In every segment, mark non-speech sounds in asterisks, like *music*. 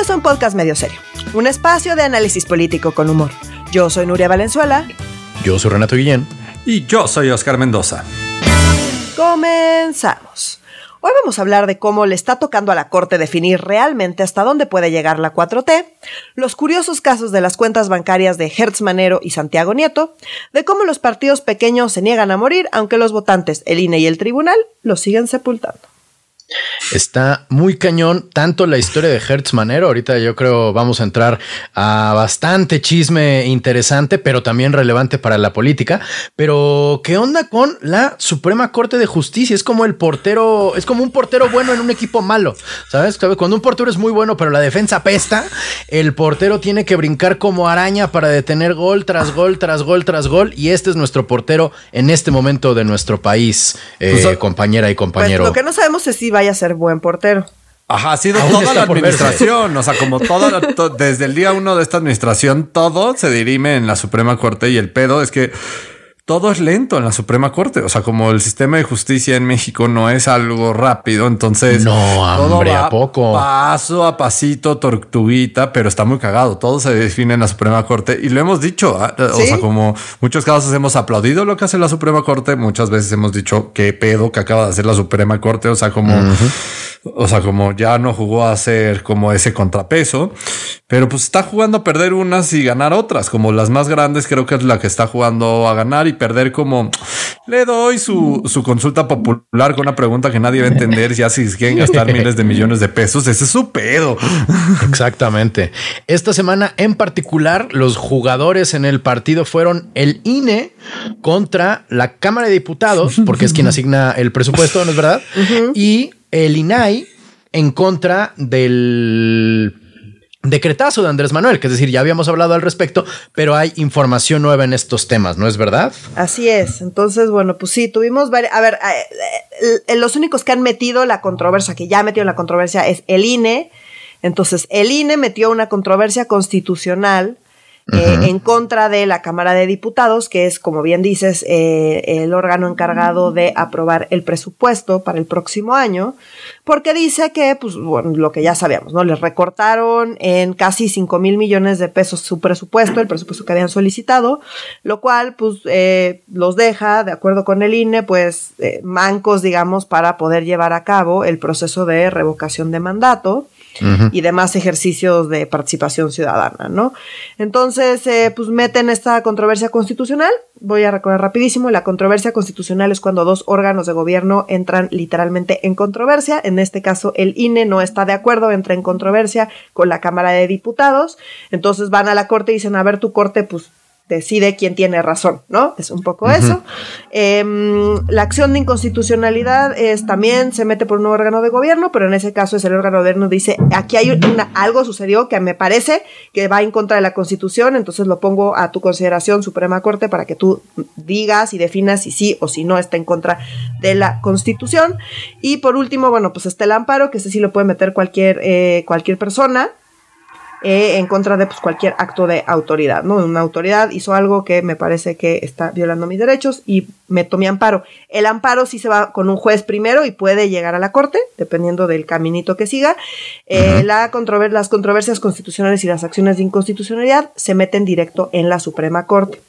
Bienvenidos a un podcast medio serio, un espacio de análisis político con humor. Yo soy Nuria Valenzuela. Yo soy Renato Guillén. Y yo soy Oscar Mendoza. Comenzamos. Hoy vamos a hablar de cómo le está tocando a la Corte definir realmente hasta dónde puede llegar la 4T, los curiosos casos de las cuentas bancarias de Hertz Manero y Santiago Nieto, de cómo los partidos pequeños se niegan a morir aunque los votantes, el INE y el tribunal los siguen sepultando. Está muy cañón, tanto la historia de Hertz Manero. Ahorita yo creo vamos a entrar a bastante chisme interesante, pero también relevante para la política. Pero, ¿qué onda con la Suprema Corte de Justicia? Es como el portero, es como un portero bueno en un equipo malo. ¿Sabes? Cuando un portero es muy bueno, pero la defensa pesta, el portero tiene que brincar como araña para detener gol tras gol, tras gol, tras gol. Y este es nuestro portero en este momento de nuestro país, eh, pues, compañera y compañero. Pues, lo que no sabemos es si vaya a ser buen portero. Ajá, ha sido toda la administración, o sea, como toda, desde el día uno de esta administración, todo se dirime en la Suprema Corte y el pedo es que todo es lento en la Suprema Corte. O sea, como el sistema de justicia en México no es algo rápido, entonces no, hombre, a poco paso a pasito, tortuguita, pero está muy cagado. Todo se define en la Suprema Corte y lo hemos dicho. ¿ah? O sea, como muchos casos hemos aplaudido lo que hace la Suprema Corte, muchas veces hemos dicho qué pedo que acaba de hacer la Suprema Corte. O sea, como o sea, como ya no jugó a ser como ese contrapeso, pero pues está jugando a perder unas y ganar otras, como las más grandes creo que es la que está jugando a ganar y perder como le doy su, su consulta popular con una pregunta que nadie va a entender si así quieren gastar *laughs* miles de millones de pesos, ese es su pedo. Exactamente. Esta semana en particular, los jugadores en el partido fueron el INE contra la Cámara de Diputados, porque es quien asigna el presupuesto, ¿no es verdad? Y el INAI en contra del decretazo de Andrés Manuel, que es decir, ya habíamos hablado al respecto, pero hay información nueva en estos temas, ¿no es verdad? Así es. Entonces, bueno, pues sí, tuvimos varias, a ver, eh, eh, los únicos que han metido la controversia, que ya metido la controversia, es el INE. Entonces, el INE metió una controversia constitucional eh, en contra de la Cámara de Diputados, que es, como bien dices, eh, el órgano encargado de aprobar el presupuesto para el próximo año, porque dice que, pues, bueno, lo que ya sabíamos, ¿no? Les recortaron en casi 5 mil millones de pesos su presupuesto, el presupuesto que habían solicitado, lo cual, pues, eh, los deja, de acuerdo con el INE, pues, mancos, digamos, para poder llevar a cabo el proceso de revocación de mandato y demás ejercicios de participación ciudadana, ¿no? Entonces, eh, pues meten esta controversia constitucional. Voy a recordar rapidísimo, la controversia constitucional es cuando dos órganos de gobierno entran literalmente en controversia. En este caso, el INE no está de acuerdo, entra en controversia con la Cámara de Diputados. Entonces van a la Corte y dicen, a ver, tu Corte, pues decide quién tiene razón, ¿no? Es un poco eso. Em, la acción de inconstitucionalidad es también se mete por un órgano de gobierno, pero en ese caso es el órgano de gobierno dice aquí hay una, algo sucedió que me parece que va en contra de la Constitución, entonces lo pongo a tu consideración Suprema Corte para que tú digas y definas si sí o si no está en contra de la Constitución. Y por último, bueno, pues está el amparo, que ese sí lo puede meter cualquier eh, cualquier persona. Eh, en contra de pues, cualquier acto de autoridad, ¿no? Una autoridad hizo algo que me parece que está violando mis derechos y meto mi amparo. El amparo sí se va con un juez primero y puede llegar a la corte, dependiendo del caminito que siga. Eh, la las controversias constitucionales y las acciones de inconstitucionalidad se meten directo en la Suprema Corte.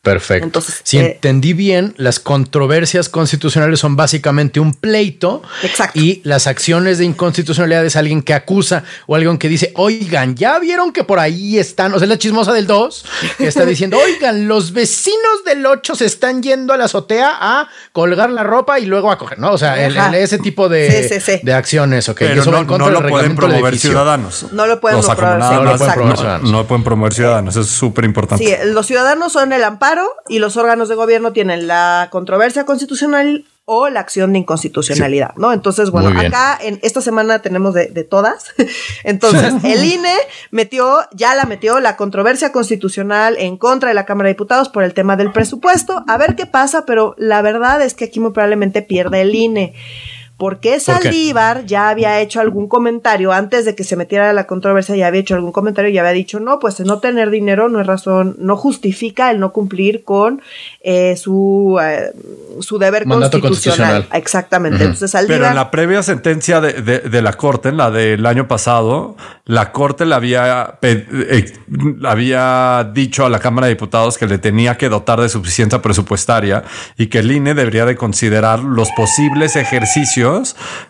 Perfecto. Entonces, si eh, entendí bien, las controversias constitucionales son básicamente un pleito. Exacto. Y las acciones de inconstitucionalidad es alguien que acusa o alguien que dice, oigan, ya vieron que por ahí están, o sea, la chismosa del 2, que está *laughs* diciendo, oigan, los vecinos del 8 se están yendo a la azotea a colgar la ropa y luego a coger, ¿no? O sea, ese tipo de, de acciones, ok. Pero no, no lo pueden promover ciudadanos. No lo pueden, promover, ciudadanos. No, pueden promover ciudadanos, eso es súper importante. Sí, los ciudadanos son el amparo y los órganos de gobierno tienen la controversia constitucional o la acción de inconstitucionalidad, ¿no? Entonces, bueno, acá en esta semana tenemos de, todas. *laughs* Entonces, el INE metió, ya la metió la controversia constitucional en contra de la Cámara de Diputados por el tema del presupuesto. A ver qué pasa, pero la verdad es que aquí muy probablemente pierde el INE porque Saldívar ya había hecho algún comentario antes de que se metiera la controversia, ya había hecho algún comentario y había dicho, no, pues no tener dinero no es razón, no justifica el no cumplir con eh, su, eh, su deber constitucional. Exactamente. Entonces, Pero en la previa sentencia de, de, la Corte, en la del año pasado, la Corte le había, eh, había dicho a la Cámara de Diputados que le tenía que dotar de suficiencia presupuestaria y que el INE debería de considerar los posibles ejercicios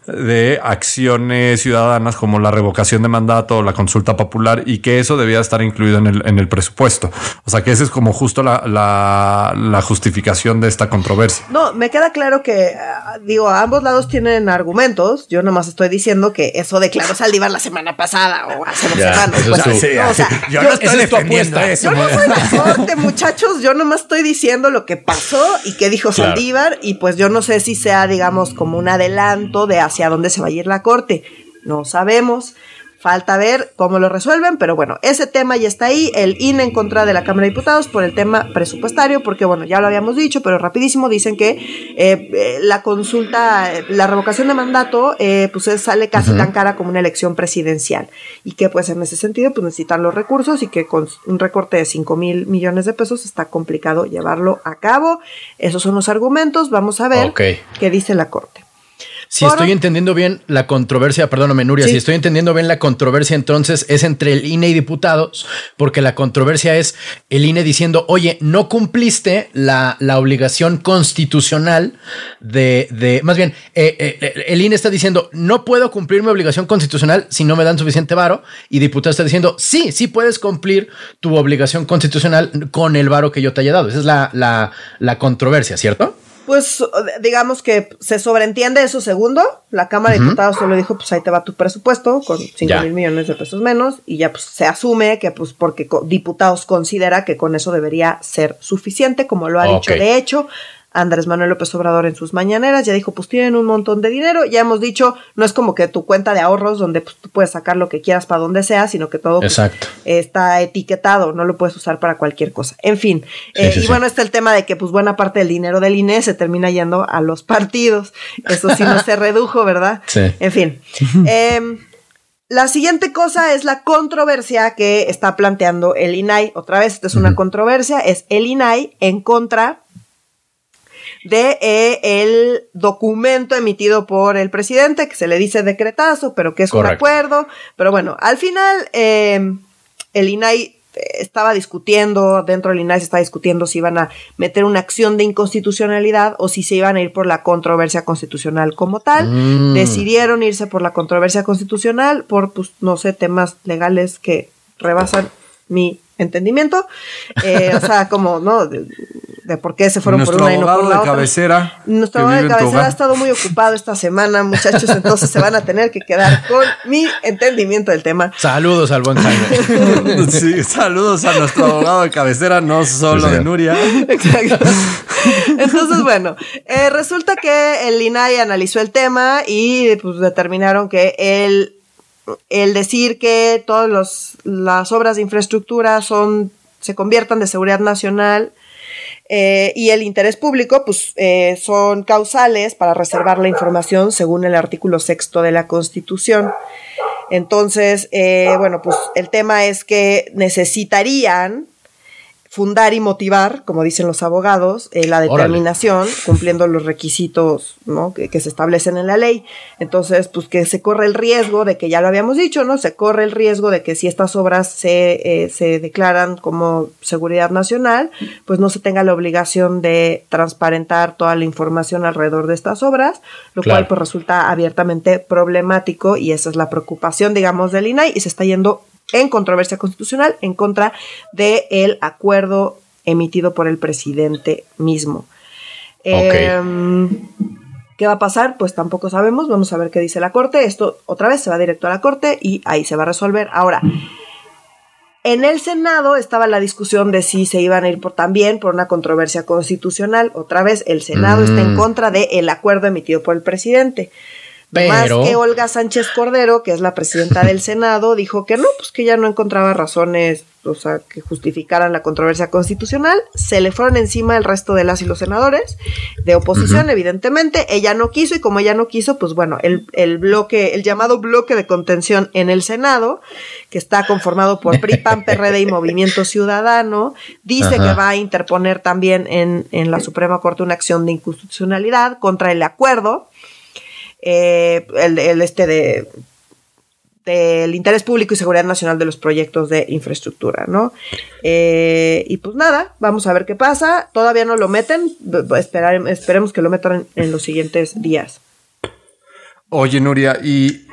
de acciones ciudadanas como la revocación de mandato o la consulta popular y que eso debía estar incluido en el, en el presupuesto. O sea que esa es como justo la, la, justificación de esta controversia. No, me queda claro que, ah, digo, ambos lados tienen argumentos. Yo nomás estoy diciendo que eso declaró Saldívar la semana pasada o hace dos semanas. o sea, *laughs* yo, no estoy defendiendo eso. Yo no soy *laughs* la corte, muchachos. Yo nomás estoy diciendo lo que pasó y que dijo Saldívar y pues yo no sé si sea, digamos, como un adelanto de hacia dónde se va a ir la corte. No sabemos. Falta ver cómo lo resuelven, pero bueno, ese tema ya está ahí, el INE en contra de la Cámara de Diputados por el tema presupuestario, porque bueno, ya lo habíamos dicho, pero rapidísimo dicen que eh, eh, la consulta, la revocación de mandato, eh, pues sale casi tan cara como una elección presidencial y que pues en ese sentido pues necesitan los recursos y que con un recorte de 5 mil millones de pesos está complicado llevarlo a cabo. Esos son los argumentos, vamos a ver qué dice la Corte. Si estoy entendiendo bien la controversia, perdóname, Nuria, si estoy entendiendo bien la controversia, entonces es entre el INE y diputados, porque la controversia es el INE diciendo, oye, no cumpliste la, la obligación constitucional de, de más bien, eh, eh, el INE está diciendo, no puedo cumplir mi obligación constitucional si no me dan suficiente varo, y diputado está diciendo, sí, sí puedes cumplir tu obligación constitucional con el varo que yo te haya dado. Esa es la, la, la controversia, ¿cierto? Pues digamos que se sobreentiende eso segundo. La Cámara de Diputados solo dijo, pues ahí te va tu presupuesto con 5 mil millones de pesos menos y ya pues se asume que pues porque diputados considera que con eso debería ser suficiente, como lo ha dicho de hecho. Andrés Manuel López Obrador en sus mañaneras, ya dijo, pues tienen un montón de dinero, ya hemos dicho, no es como que tu cuenta de ahorros donde pues, tú puedes sacar lo que quieras para donde sea, sino que todo pues, está etiquetado, no lo puedes usar para cualquier cosa. En fin, eh, y bueno, está el tema de que pues buena parte del dinero del INE se termina yendo a los partidos, eso sí no se redujo, ¿verdad? Sí. En fin. *laughs* Em, la siguiente cosa es la controversia que está planteando el INAI. Otra vez, esta es una controversia, es el INAI en contra de eh, el documento emitido por el presidente, que se le dice decretazo, pero que es un acuerdo. Pero bueno, al final eh, el INAI estaba discutiendo, dentro del INAI se estaba discutiendo si iban a meter una acción de inconstitucionalidad o si se iban a ir por la controversia constitucional como tal. Mm. Decidieron irse por la controversia constitucional por, pues, no sé, temas legales que rebasan mi entendimiento. Eh, o sea, como, ¿no? De, por qué se fueron por una y no por la de otra. Cabecera, Nuestro abogado de cabecera ha estado muy ocupado esta semana, muchachos, entonces se van a tener que quedar con mi entendimiento del tema. Saludos al buen Jaime. *laughs* sí, saludos a nuestro abogado de cabecera, no solo de Nuria. Exacto. Entonces, bueno, eh, resulta que el INAI analizó el tema y pues determinaron que el el decir que todas las obras de infraestructura son, se conviertan de seguridad nacional eh, y el interés público, pues eh, son causales para reservar la información según el artículo sexto de la Constitución. Entonces, eh, bueno, pues el tema es que necesitarían fundar y motivar, como dicen los abogados, eh, la determinación, cumpliendo los requisitos ¿no? que, se establecen en la ley. Entonces, pues que se corre el riesgo de que ya lo habíamos dicho, ¿no? Se corre el riesgo de que si estas obras se, eh, se declaran como seguridad nacional, pues no se tenga la obligación de transparentar toda la información alrededor de estas obras, lo cual pues resulta abiertamente problemático y esa es la preocupación, digamos, del INAI y se está yendo en controversia constitucional en contra del acuerdo emitido por el presidente mismo. Em, ¿Qué va a pasar? Pues tampoco sabemos. Vamos a ver qué dice la Corte. Esto otra vez se va directo a la Corte y ahí se va a resolver. Ahora, en el Senado estaba la discusión de si se iban a ir por, también por una controversia constitucional. Otra vez, el Senado está en mm. contra del acuerdo emitido por el presidente. Más que Olga Sánchez Cordero, que es la presidenta del *laughs* Senado, dijo que no, pues que ya no encontraba razones, o sea, que justificaran la controversia constitucional. Se le fueron encima el resto de las y los senadores de oposición, evidentemente. Ella no quiso y como ella no quiso, pues bueno, el, el, bloque, el llamado bloque de contención en el Senado, que está conformado por *laughs* PRI, PAN, PRD y Movimiento Ciudadano, dice que va a interponer también en, en la Suprema Corte una acción de inconstitucionalidad contra el acuerdo eh, el, este de del interés público y seguridad nacional de los proyectos de infraestructura, ¿no? Eh, y pues nada, vamos a ver qué pasa. Todavía no lo meten, esperar, esperemos que lo metan en los siguientes días. Oye, Nuria, y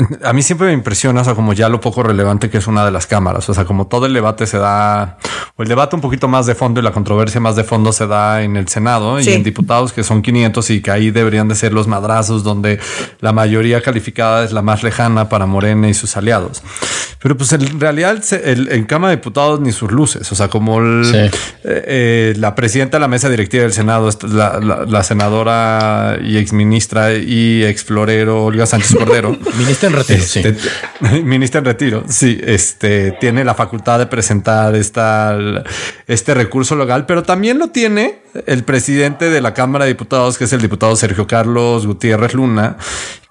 *laughs* a mí siempre me impresiona, o sea, como ya lo poco relevante que es una de las cámaras, o sea, como todo el debate se da, o el debate un poquito más de fondo y la controversia más de fondo se da en el Senado y en diputados que son 500 y que ahí deberían de ser los madrazos donde la mayoría calificada es la más lejana para Morena y sus aliados. Pero pues en realidad el, en Cámara de Diputados ni sus luces, o sea, como eh, eh, la presidenta de la mesa directiva del Senado, la, la, senadora y exministra y exflorero Olga Sánchez Cordero. *laughs* Ministra en retiro, sí. Este, *laughs* ministra en retiro, sí. Este tiene la facultad de presentar esta, este recurso legal, pero también lo tiene el presidente de la Cámara de Diputados, que es el diputado Sergio Carlos Gutiérrez Luna,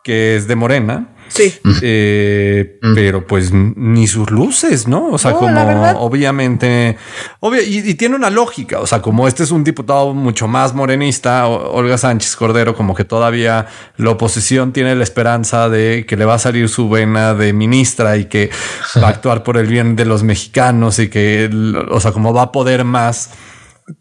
que es de Morena. Sí. Eh, pero pues ni sus luces, ¿no? O sea, como obviamente, obvio, y, tiene una lógica. O sea, como este es un diputado mucho más morenista, Olga Sánchez Cordero, como que todavía la oposición tiene la esperanza de que le va a salir su vena de ministra y que va a actuar por el bien de los mexicanos y que, o sea, como va a poder más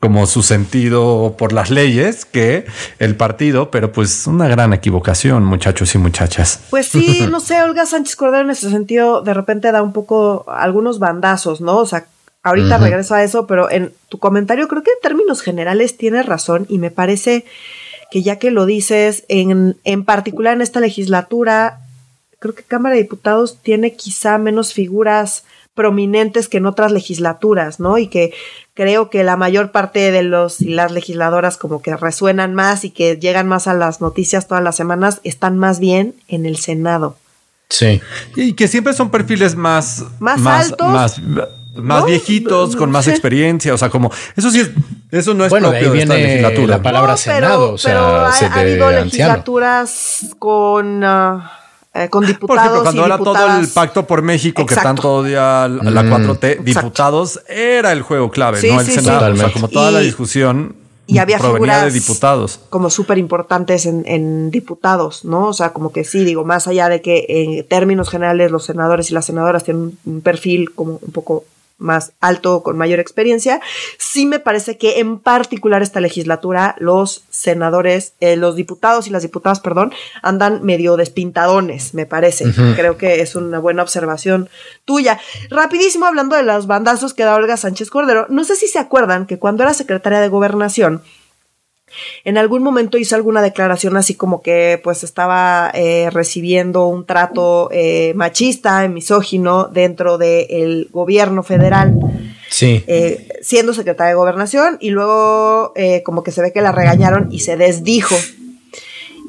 como su sentido por las leyes que el partido, pero pues una gran equivocación, muchachos y muchachas. Pues sí, *laughs* no sé, Olga Sánchez Cordero en ese sentido de repente da un poco algunos bandazos, ¿no? O sea, ahorita regreso a eso, pero en tu comentario creo que en términos generales tienes razón y me parece que ya que lo dices, en, en particular en esta legislatura, creo que Cámara de Diputados tiene quizá menos figuras prominentes que en otras legislaturas, ¿no? Y que creo que la mayor parte de los y las legisladoras como que resuenan más y que llegan más a las noticias todas las semanas están más bien en el Senado. Sí. Y que siempre son perfiles más, más, altos. Más, viejitos, con más experiencia. O sea, como eso sí es, eso no es bueno, propio de, esta legislatura. La palabra Senado, o sea, ha, habido legislaturas con ah, eh, con diputados. cuando era todo el pacto por México, que tanto odia la 4T, diputados era el juego clave, no el Senado. O sea, como toda la discusión. Y había figuras de diputados. como súper importantes en, en, diputados, ¿no? O sea, como que sí, digo, más allá de que en términos generales los senadores y las senadoras tienen un perfil como un poco más alto, con mayor experiencia. Sí me parece que en particular esta legislatura los senadores, eh, los diputados y las diputadas, perdón, andan medio despintadones, me parece. Creo que es una buena observación tuya. Rapidísimo, hablando de los bandazos que da Olga Sánchez Cordero, no sé si se acuerdan que cuando era secretaria de gobernación, en algún momento hizo alguna declaración así como que pues estaba eh, recibiendo un trato eh, machista, misógino dentro del gobierno federal. Sí. Eh, siendo secretaria de gobernación y luego como que se ve que la regañaron y se desdijo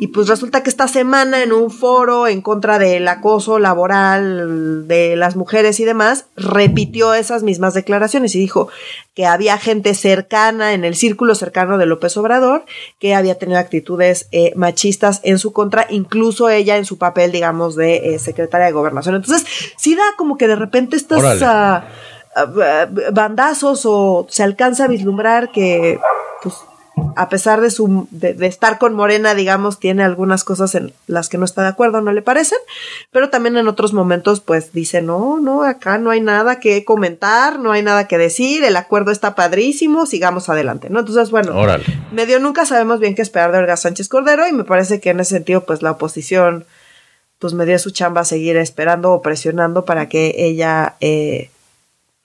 y pues resulta que esta semana en un foro en contra del acoso laboral de las mujeres y demás, repitió esas mismas declaraciones y dijo que había gente cercana, en el círculo cercano de López Obrador, que había tenido actitudes eh, machistas en su contra, incluso ella en su papel, digamos, de eh, secretaria de gobernación. Entonces, sí da como que de repente estas ah, bandazos o se alcanza a vislumbrar que pues a pesar de su de, estar con Morena, digamos, tiene algunas cosas en las que no está de acuerdo, no le parecen, pero también en otros momentos, pues dice, no, no, acá no hay nada que comentar, no hay nada que decir, el acuerdo está padrísimo, sigamos adelante, ¿no? Entonces, bueno, medio nunca sabemos bien qué esperar de Olga Sánchez Cordero y me parece que en ese sentido, pues la oposición, pues me dio su chamba seguir esperando o presionando para que ella eh,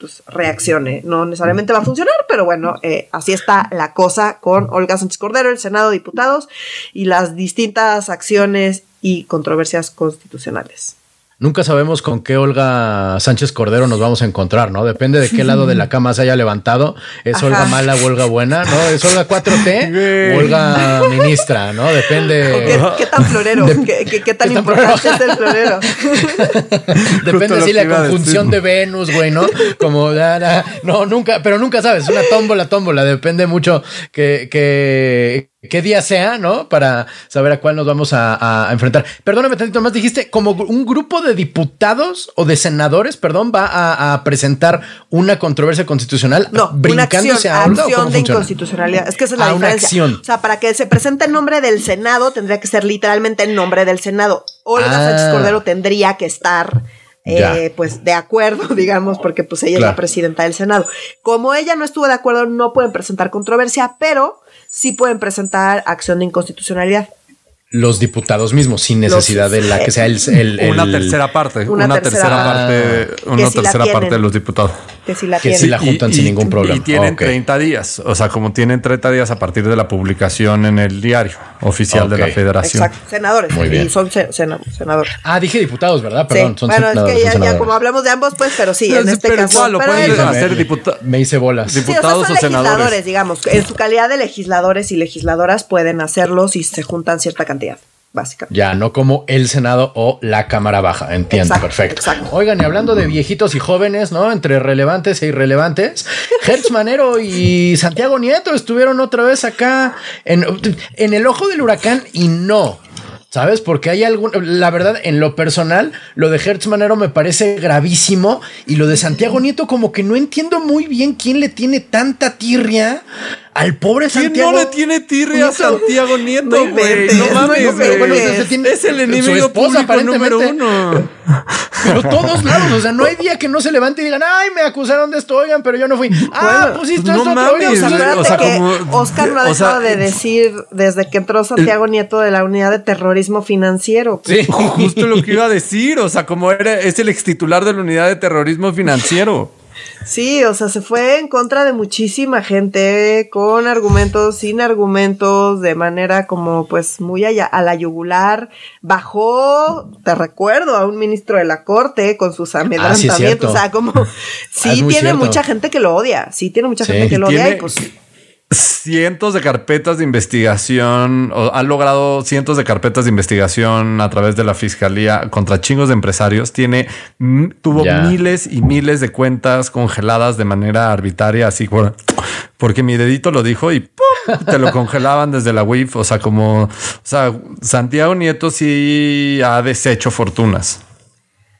pues, reaccione. No necesariamente va a funcionar, pero bueno, eh, así está la cosa con Olga Sánchez Cordero, el Senado, diputados y las distintas acciones y controversias constitucionales. Nunca sabemos con qué Olga Sánchez Cordero nos vamos a encontrar, ¿no? Depende de qué lado de la cama se haya levantado. ¿Es Olga mala o Olga buena? ¿No? ¿Es Olga 4T o Olga ministra? ¿no? Depende. Qué, tan florero? ¿Qué, tan importante es el florero? *laughs* Depende si la conjunción de Venus, güey, ¿no? Como, no, nunca, pero nunca sabes. Una tómbola, tómbola. Depende mucho que, que qué día sea, ¿no? Para saber a cuál nos vamos a, enfrentar. Perdóname tantito más, dijiste como un grupo de diputados o de senadores, perdón, va a, presentar una controversia constitucional. No, brincándose una acción, a acción de inconstitucionalidad. Es que esa es la ah, diferencia. Acción. O sea, para que se presente en nombre del Senado, tendría que ser literalmente en nombre del Senado. Olga ah. Sánchez Cordero tendría que estar. Eh, pues de acuerdo, *laughs* digamos, porque pues ella es la presidenta del Senado. Como ella no estuvo de acuerdo, no pueden presentar controversia, pero sí pueden presentar acción de inconstitucionalidad los diputados mismos sin necesidad de la que sea el, *laughs* una tercera parte una, tercera, parte una tercera parte de los diputados. Que si la, que si la juntan sin ningún problema. y tienen 30 días o sea como tienen 30 días a partir de la publicación en el diario oficial de la Federación. Exacto senadores Muy bien. y son senadores. Ah dije diputados verdad perdón son bueno es que ya, como hablamos de ambos pues pero sí en este caso lo pueden hacer diputados me hice bolas. Diputados o, senadores. digamos. En su calidad de legisladores y legisladoras pueden hacerlo si se juntan cierta cantidad básicamente. Ya, no como el Senado o la Cámara Baja. Entiendo, perfecto. Oigan, y hablando de viejitos y jóvenes, ¿no? Entre relevantes e irrelevantes, *laughs* Hertz Manero y Santiago Nieto estuvieron otra vez acá en, en el ojo del huracán y no. ¿Sabes? Porque hay algún. La verdad, en lo personal, lo de Hertz Manero me parece gravísimo. Y lo de Santiago Nieto, como que no entiendo muy bien quién le tiene tanta tirria al pobre Santiago. ¿Quién no le tiene tirria a Santiago Nieto, güey? No, mames, güey. es el enemigo público número uno. Pero todos lados, o sea, no hay día que no se levante y digan, ay, me acusaron de esto, oigan, pero yo no fui. Ah, pusiste no esto, mames, o sea, que Oscar no ha dejado de decir desde que entró Santiago Nieto de la unidad de terrorismo financiero. Sí, justo lo que iba a decir, o sea, como era, es el ex titular de la unidad de terrorismo financiero. Sí, o sea, se fue en contra de muchísima gente, con argumentos, sin argumentos, de manera como pues muy allá, a la yugular. Bajó, te recuerdo, a un ministro de la corte con sus amedrantamientos. o sea, como *laughs* sí tiene mucha gente que lo odia, sí tiene mucha gente que lo odia y pues cientos de carpetas de investigación, o han logrado cientos de carpetas de investigación a través de la fiscalía contra chingos de empresarios. Tiene, tuvo miles y miles de cuentas congeladas de manera arbitraria, así porque mi dedito lo dijo y te lo congelaban desde la WIF. O sea, como, o sea, Santiago Nieto sí ha deshecho fortunas.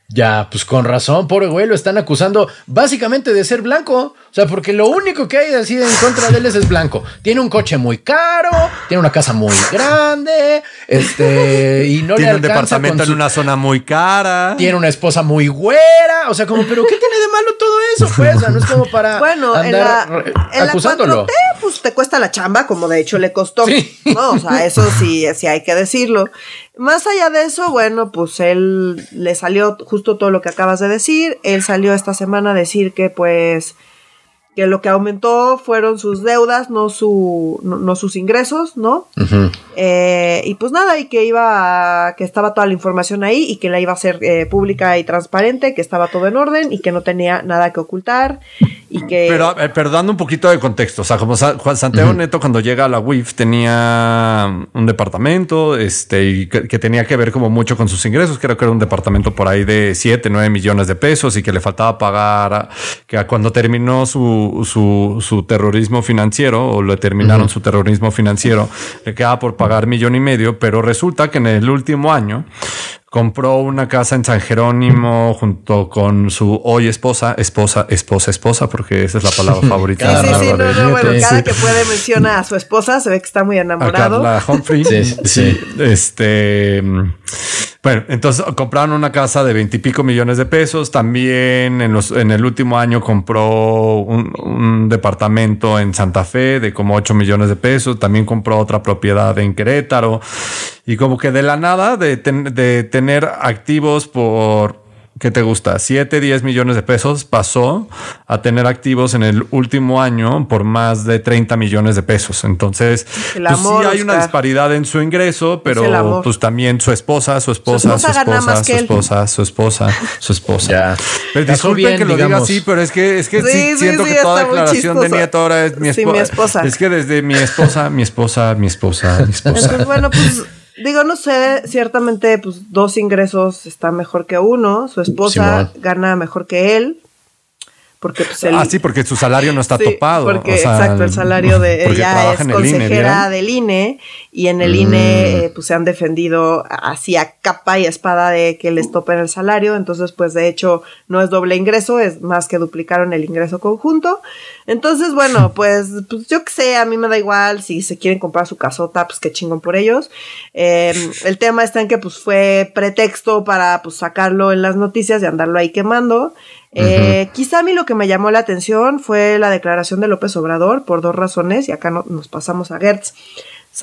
Ya, pues con razón, pobre güey, lo están acusando básicamente de ser blanco. O sea, porque lo único que hay de decir en contra de él es, blanco. Tiene un coche muy caro, tiene una casa muy grande, este, y no tiene un departamento en una zona muy cara. Tiene una esposa muy güera. O sea, como, pero ¿qué tiene de malo todo eso? Pues, o sea, no es como para bueno, andar en la, acusándolo. pues te cuesta la chamba, como de hecho le costó. No, o sea, eso sí, sí hay que decirlo. Más allá de eso, bueno, pues él le salió justo todo lo que acabas de decir. Él salió esta semana a decir que pues que lo que aumentó fueron sus deudas, no, su, no, sus ingresos, ¿no? Eh, y pues nada, y que iba, a, que estaba toda la información ahí y que la iba a ser eh, pública y transparente, que estaba todo en orden y que no tenía nada que ocultar y que... Pero, eh, pero dando un poquito de contexto, o sea, como Juan Santiago Neto cuando llega a la WIF tenía un departamento, este, y que, tenía que ver como mucho con sus ingresos, creo que era un departamento por ahí de 7, 9 millones de pesos y que le faltaba pagar, que cuando terminó su su, terrorismo financiero o le terminaron su terrorismo financiero, le quedaba por pagar millón y medio, pero resulta que en el último año compró una casa en San Jerónimo junto con su hoy esposa, esposa, esposa, esposa, porque esa es la palabra favorita. sí, sí, sí, no, no, bueno, cada que puede menciona a su esposa, se ve que está muy enamorado. A Carla Humphrey. sí, sí. Este, bueno, entonces compraron una casa de veintipico millones de pesos. También en, los, en el último año compró un, departamento en Santa Fe de como ocho millones de pesos. También compró otra propiedad en Querétaro. Y como que de la nada, de, de tener activos por ¿qué te gusta? 7, 10 millones de pesos, pasó a tener activos en el último año por más de 30 millones de pesos. Entonces, pues sí hay una disparidad en su ingreso, pero pues también su esposa, su esposa, su esposa, su esposa, su esposa, su esposa. Pues disculpen que lo diga así, pero es que, es que sí, siento que toda declaración de nieto ahora es mi, mi esposa. Es que desde mi esposa, mi esposa, mi esposa, mi esposa. Entonces, bueno, pues Digo, no sé, ciertamente, pues dos ingresos está mejor que uno. Su esposa gana mejor que él. Porque, pues, ah, sí, porque su salario no está topado. Porque, exacto, el salario de ella es consejera del INE y en el INE mm. eh, pues se han defendido así a capa y espada de que les topen el salario. Entonces, pues de hecho, no es doble ingreso, es más que duplicaron el ingreso conjunto. Entonces, bueno, *laughs* pues, pues yo qué sé, a mí me da igual si se quieren comprar su casota, pues qué chingón por ellos. Em, el tema está en que pues fue pretexto para pues sacarlo en las noticias y andarlo ahí quemando. Eh, quizá a mí lo que me llamó la atención fue la declaración de López Obrador por dos razones, y acá nos pasamos a Gertz,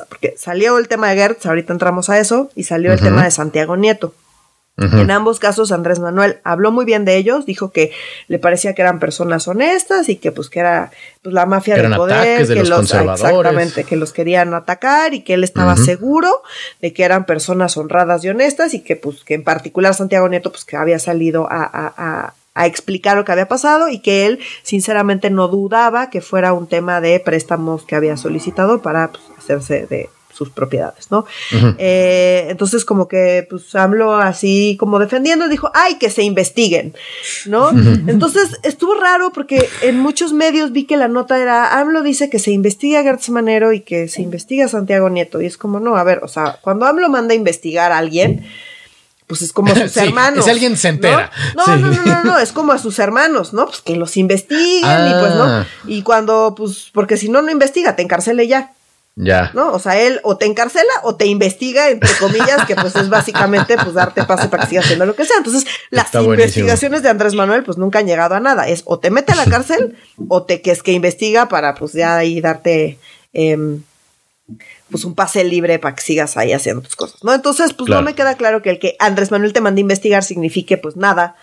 porque salió el tema de Gertz, ahorita entramos a eso, y salió el tema de Santiago Nieto. En ambos casos, Andrés Manuel habló muy bien de ellos, dijo que le parecía que eran personas honestas y que pues que era pues, la mafia del poder, que los, exactamente, que los querían atacar y que él estaba seguro de que eran personas honradas y honestas y que pues que en particular Santiago Nieto pues que había salido a a explicar lo que había pasado y que él sinceramente no dudaba que fuera un tema de préstamos que había solicitado para pues, hacerse de sus propiedades, ¿no? Eh, entonces como que pues AMLO así como defendiendo dijo, ay, que se investiguen, ¿no? Entonces estuvo raro porque en muchos medios vi que la nota era, AMLO dice que se investiga a Gertz Manero y que se investiga a Santiago Nieto y es como, no, a ver, o sea, cuando AMLO manda a investigar a alguien, pues es como a sus *laughs* hermanos. Es alguien se entera. ¿no? No, no, no, no, *laughs* es como a sus hermanos, ¿no? Pues que los investiguen y pues no. Ah. Y cuando, pues, porque si no, no investiga, te encarcele ya. Ya. ¿No? O sea, él o te encarcela o te investiga, entre comillas, que pues es básicamente pues darte pase para que sigas haciendo lo que sea. Entonces, las investigaciones de Andrés Manuel pues nunca han llegado a nada. Es o te mete a la cárcel *laughs* o te que es que investiga para pues ya ahí darte eh, pues un pase libre para que sigas ahí haciendo tus cosas, ¿no? Entonces, pues no me queda claro que el que Andrés Manuel te mande a investigar signifique pues nada.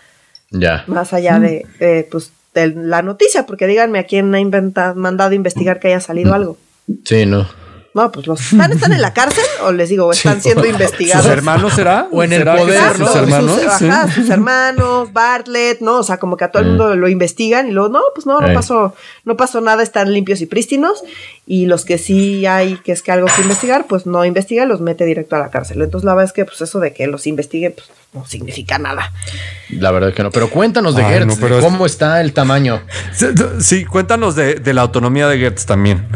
Ya. Más allá de, pues, de la noticia, porque díganme a quién ha inventado, mandado a investigar que haya salido algo. Sí, no. No, pues los están, están en la cárcel o les digo, están siendo *laughs* investigados. ¿Sus hermanos será? *laughs* O en el poder. Sus hermanos. Sus, hermanos, Bartlett, ¿no? O sea, como que a todo el mm. mundo lo investigan y luego, no, pues no, no pasó, no pasó nada, están limpios y prístinos. Y los que sí hay que es que algo que investigar, pues no investiga, los mete directo a la cárcel. Entonces la verdad es que pues eso de que los investiguen, pues no significa nada. La verdad es que no. Pero cuéntanos de Gertz, ¿cómo está el tamaño? Sí, cuéntanos de, la autonomía de Gertz también.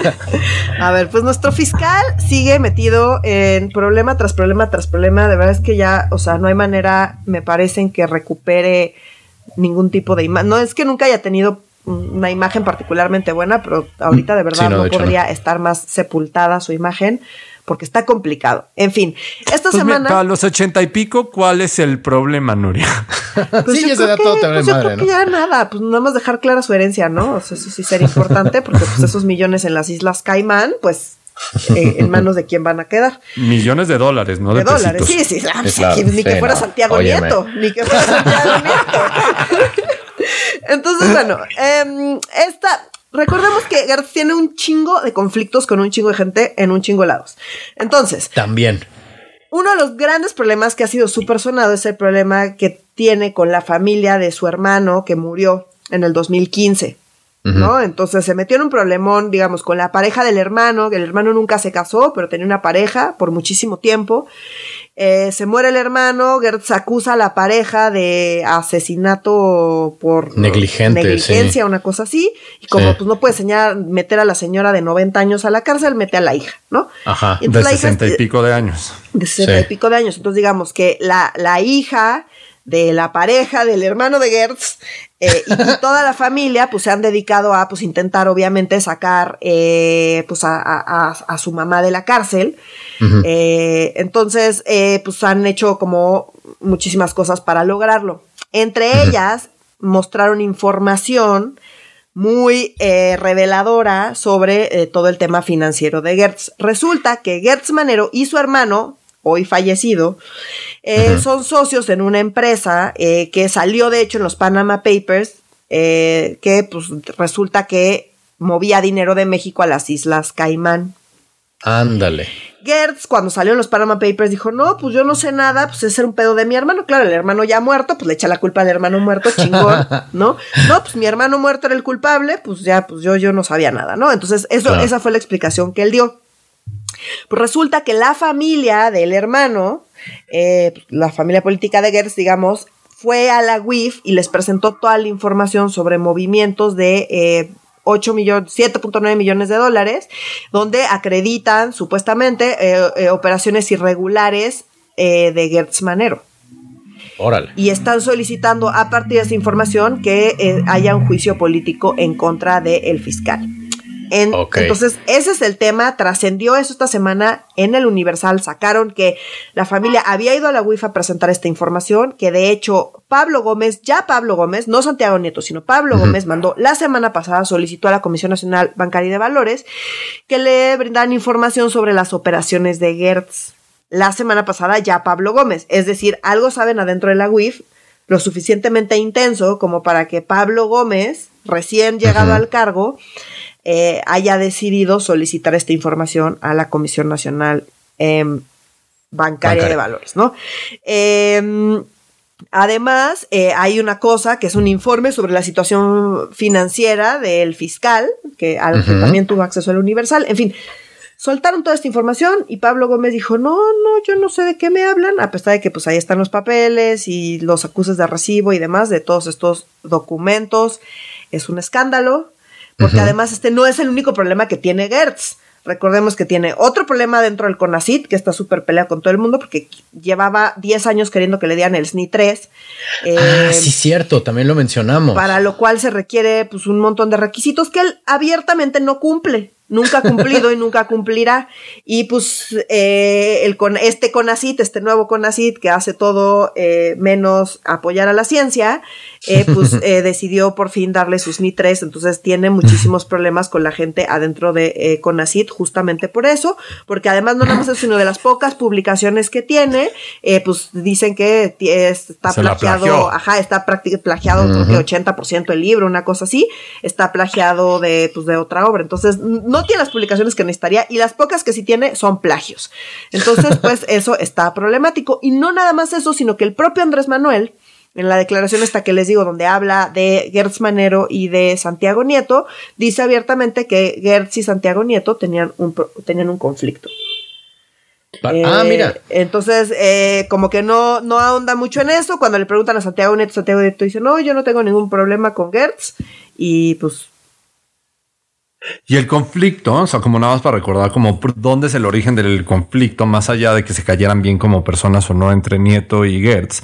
*laughs* a ver, pues nuestro fiscal sigue metido en problema tras problema tras problema. De verdad es que ya, o sea, no hay manera, me parece, en que recupere ningún tipo de imagen. No es que nunca haya tenido una imagen particularmente buena, pero ahorita de verdad no, podría estar más sepultada su imagen porque está complicado. En fin, esta pues semana. Para los ochenta y pico, ¿cuál es el problema, Nuria? Pues sí, ese dato te pues madre, ¿no? ya nada, pues nada más dejar clara su herencia, ¿no? O sea, eso sí sería importante, porque pues esos millones en las Islas Caimán, pues eh, en manos de quién van a quedar. Millones de dólares, ¿no? De, dólares, sí, sí, ni que fuera Santiago Nieto, ni que fuera Santiago Nieto. *laughs* Entonces, bueno, eh, esta, Recordemos que Gertz tiene un chingo de conflictos con un chingo de gente en un chingo de lados. Entonces. También. Uno de los grandes problemas que ha sido súper sonado es el problema que tiene con la familia de su hermano que murió en el 2015. ¿No? Entonces se metió en un problemón, digamos, con la pareja del hermano, que el hermano nunca se casó, pero tenía una pareja por muchísimo tiempo. Eh, se muere el hermano, Gertz acusa a la pareja de asesinato por Negligente, negligencia, una cosa así. Y como pues no puede señalar, meter a la señora de 90 años a la cárcel, mete a la hija, ¿no? Ajá, de 60 y pico de años. De 60 y pico de años. Entonces digamos que la, la hija de la pareja del hermano de Gertz eh, y, *laughs* toda la familia pues se han dedicado a pues intentar obviamente sacar eh, pues a, su mamá de la cárcel. Eh, entonces pues han hecho como muchísimas cosas para lograrlo. Entre ellas mostraron información muy reveladora sobre todo el tema financiero de Gertz. Resulta que Gertz Manero y su hermano hoy fallecido, eh, son socios en una empresa eh, que salió de hecho en los Panama Papers, eh, que pues resulta que movía dinero de México a las Islas Caimán. Ándale. Gertz, cuando salió en los Panama Papers, dijo, no, pues yo no sé nada, pues es ser un pedo de mi hermano. Claro, el hermano ya muerto, pues le echa la culpa al hermano muerto, chingón, *laughs* ¿no? No, pues mi hermano muerto era el culpable, pues ya, pues yo, yo no sabía nada, ¿no? Entonces, eso, esa fue la explicación que él dio. Pues resulta que la familia del hermano, eh, la familia política de Gertz, digamos, fue a la WIF y les presentó toda la información sobre movimientos de eh, 8 millones, 7.9 millones de dólares, donde acreditan supuestamente eh, eh, operaciones irregulares eh, de Gertz Manero. Órale. Y están solicitando a partir de esa información que haya un juicio político en contra del fiscal. Entonces, ese es el tema. Trascendió eso esta semana en el Universal. Sacaron que la familia había ido a la UIF a presentar esta información, que de hecho Pablo Gómez, ya Pablo Gómez, no Santiago Nieto, sino Pablo Gómez mandó la semana pasada, solicitó a la Comisión Nacional Bancaria y de Valores que le brindaran información sobre las operaciones de Gertz. La semana pasada ya Pablo Gómez, es decir, algo saben adentro de la UIF lo suficientemente intenso como para que Pablo Gómez, recién llegado al cargo, eh, haya decidido solicitar esta información a la Comisión Nacional em, Bancaria, de Valores, ¿no? Em, además, eh, hay una cosa que es un informe sobre la situación financiera del fiscal, que al que también tuvo acceso al Universal. En fin, soltaron toda esta información y Pablo Gómez dijo, no, no, yo no sé de qué me hablan, a pesar de que pues ahí están los papeles y los acuses de recibo y demás de todos estos documentos. Es un escándalo, porque además este no es el único problema que tiene Gertz. Recordemos que tiene otro problema dentro del CONACIT, que está súper pelea con todo el mundo, porque llevaba 10 años queriendo que le dieran el SNI 3. ah, eh, sí, cierto, también lo mencionamos. Para lo cual se requiere pues, un montón de requisitos que él abiertamente no cumple nunca ha cumplido y nunca cumplirá. Y pues eh, el con, este CONACIT, este nuevo CONACIT que hace todo eh, menos apoyar a la ciencia, eh, pues *laughs* decidió por fin darle sus ni 3 entonces tiene muchísimos problemas con la gente adentro de CONACIT justamente por eso, porque además no nada más es una de las pocas publicaciones que tiene, pues dicen que está plagiado, ajá, está plagiado creo que 80% el libro, una cosa así, está plagiado de, pues, de otra obra, entonces no tiene las publicaciones que necesitaría y las pocas que sí tiene son plagios. Entonces, pues *laughs* eso está problemático. Y no nada más eso, sino que el propio Andrés Manuel, en la declaración esta que les digo, donde habla de Gertz Manero y de Santiago Nieto, dice abiertamente que Gertz y Santiago Nieto tenían un, tenían un conflicto. ah, eh, mira. Entonces, eh, como que no, no ahonda mucho en eso. Cuando le preguntan a Santiago Nieto, Santiago Nieto dice, no, yo no tengo ningún problema con Gertz. Y pues y el conflicto, o sea, como nada más para recordar como dónde es el origen del conflicto, más allá de que se cayeran bien como personas o no entre Nieto y Gertz,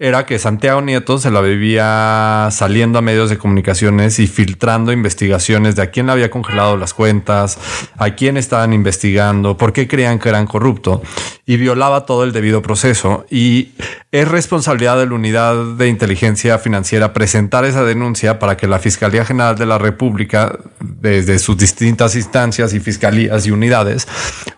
era que Santiago Nieto se la vivía saliendo a medios de comunicaciones y filtrando investigaciones de a quién le había congelado las cuentas, a quién estaban investigando, por qué creían que eran corruptos y violaba todo el debido proceso. Y es responsabilidad de la unidad de inteligencia financiera presentar esa denuncia para que la Fiscalía General de la República, desde sus distintas instancias y fiscalías y unidades,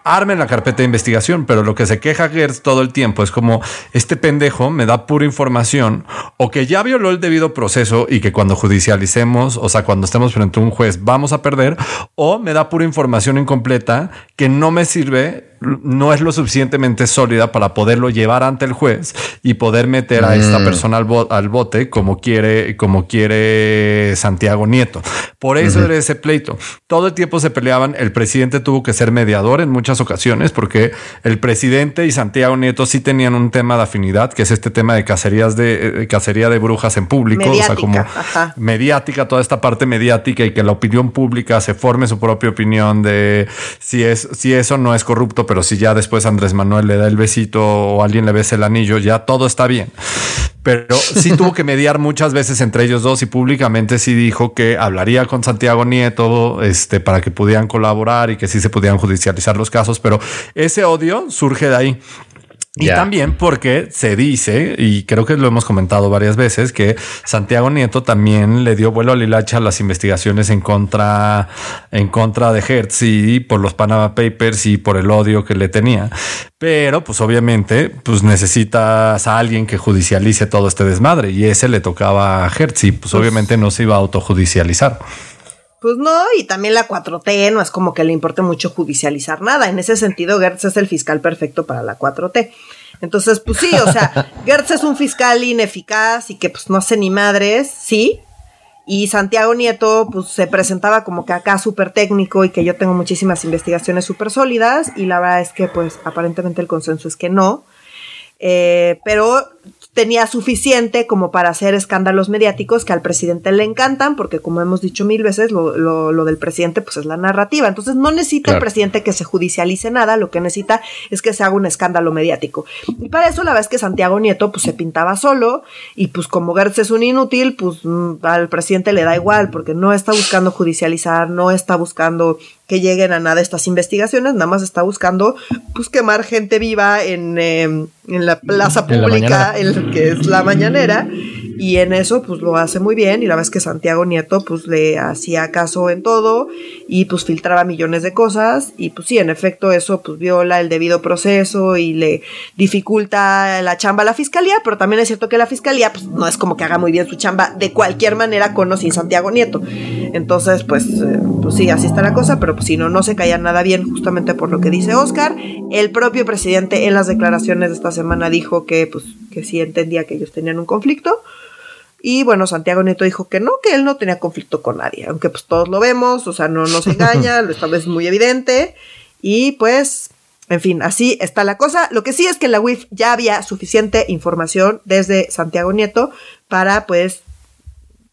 armen la carpeta de investigación. Pero lo que se queja Gertz todo el tiempo es como este pendejo me da pura información o que ya violó el debido proceso y que cuando judicialicemos, o sea, cuando estemos frente a un juez, vamos a perder, o me da pura información incompleta que no me sirve no es lo suficientemente sólida para poderlo llevar ante el juez y poder meter a esta mm. persona al, bote como quiere, como quiere Santiago Nieto. Por eso era ese pleito. Todo el tiempo se peleaban. El presidente tuvo que ser mediador en muchas ocasiones porque el presidente y Santiago Nieto sí tenían un tema de afinidad, que es este tema de cacerías de eh, cacería de brujas en público, o sea, como mediática, toda esta parte mediática y que la opinión pública se forme su propia opinión de si es, si eso no es corrupto pero si ya después Andrés Manuel le da el besito o alguien le besa el anillo, ya todo está bien. Pero sí *laughs* tuvo que mediar muchas veces entre ellos dos y públicamente sí dijo que hablaría con Santiago Nieto este, para que pudieran colaborar y que sí se pudieran judicializar los casos, pero ese odio surge de ahí. Y también porque se dice, y creo que lo hemos comentado varias veces, que Santiago Nieto también le dio vuelo al hilacha a las investigaciones en contra, en contra de Hertz y por los Panama Papers y por el odio que le tenía. Pero, pues obviamente, pues necesitas a alguien que judicialice todo este desmadre y ese le tocaba a Hertz y pues, pues obviamente no se iba a autojudicializar. Pues no, y también la 4T no es como que le importe mucho judicializar nada. En ese sentido, Gertz es el fiscal perfecto para la 4T. Entonces, pues sí, o sea, *laughs* Gertz es un fiscal ineficaz y que pues no hace ni madres, sí. Y Santiago Nieto, pues se presentaba como que acá súper técnico y que yo tengo muchísimas investigaciones súper sólidas. Y la verdad es que, pues, aparentemente el consenso es que no. Eh, pero tenía suficiente como para hacer escándalos mediáticos que al presidente le encantan, porque como hemos dicho mil veces, lo, lo, del presidente pues es la narrativa. Entonces no necesita el presidente que se judicialice nada, lo que necesita es que se haga un escándalo mediático. Y para eso la vez que Santiago Nieto pues se pintaba solo y pues como Gertz es un inútil, pues mm, al presidente le da igual, porque no está buscando judicializar, no está buscando que lleguen a nada estas investigaciones, nada más está buscando pues quemar gente viva en, em, en la plaza pública, en, que es la mañanera, y en eso pues lo hace muy bien y la es que Santiago Nieto pues le hacía caso en todo y pues filtraba millones de cosas y pues sí, en efecto eso pues viola el debido proceso y le dificulta la chamba a la fiscalía, pero también es cierto que la fiscalía pues no es como que haga muy bien su chamba de cualquier manera con o sin Santiago Nieto. Entonces pues, eh, pues sí, así está la cosa, pero pues si no, no se caía nada bien justamente por lo que dice Oscar. El propio presidente en las declaraciones de esta semana dijo que pues que sí entendía que ellos tenían un conflicto y bueno, Santiago Nieto dijo que no, que él no tenía conflicto con nadie, aunque pues todos lo vemos, o sea, no nos *laughs* engaña, esta vez es muy evidente. Y pues, en fin, así está la cosa. Lo que sí es que en la UIF ya había suficiente información desde Santiago Nieto para pues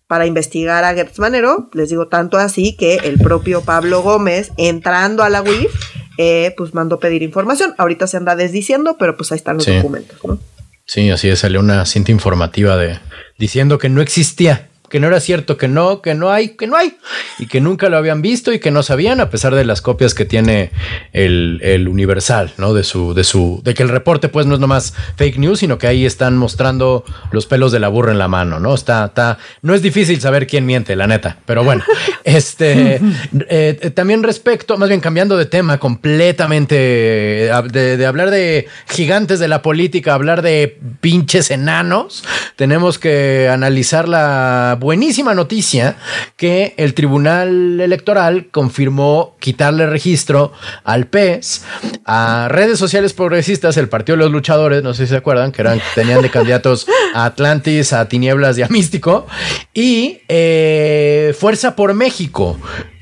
para investigar a Gertz Manero, les digo tanto así que el propio Pablo Gómez, entrando a la UIF, eh, pues mandó pedir información. Ahorita se anda desdiciendo, pero pues ahí están los documentos, ¿no? Sí, así es, salió una cinta informativa de diciendo que no existía que no era cierto, que no, que no hay, que no hay, y que nunca lo habían visto y que no sabían, a pesar de las copias que tiene el, el Universal, ¿no? De su, de su, de que el reporte, pues, no es nomás fake news, sino que ahí están mostrando los pelos de la burra en la mano, ¿no? Está, está, no es difícil saber quién miente, la neta, pero bueno, *laughs* este, eh, también respecto, más bien cambiando de tema completamente, de, de hablar de gigantes de la política, hablar de pinches enanos, tenemos que analizar la buenísima noticia que el Tribunal Electoral confirmó quitarle registro al PES a redes sociales progresistas, el Partido de los Luchadores, no sé si se acuerdan, que eran, tenían de candidatos a Atlantis, a Tinieblas y a Místico, y eh, Fuerza por México,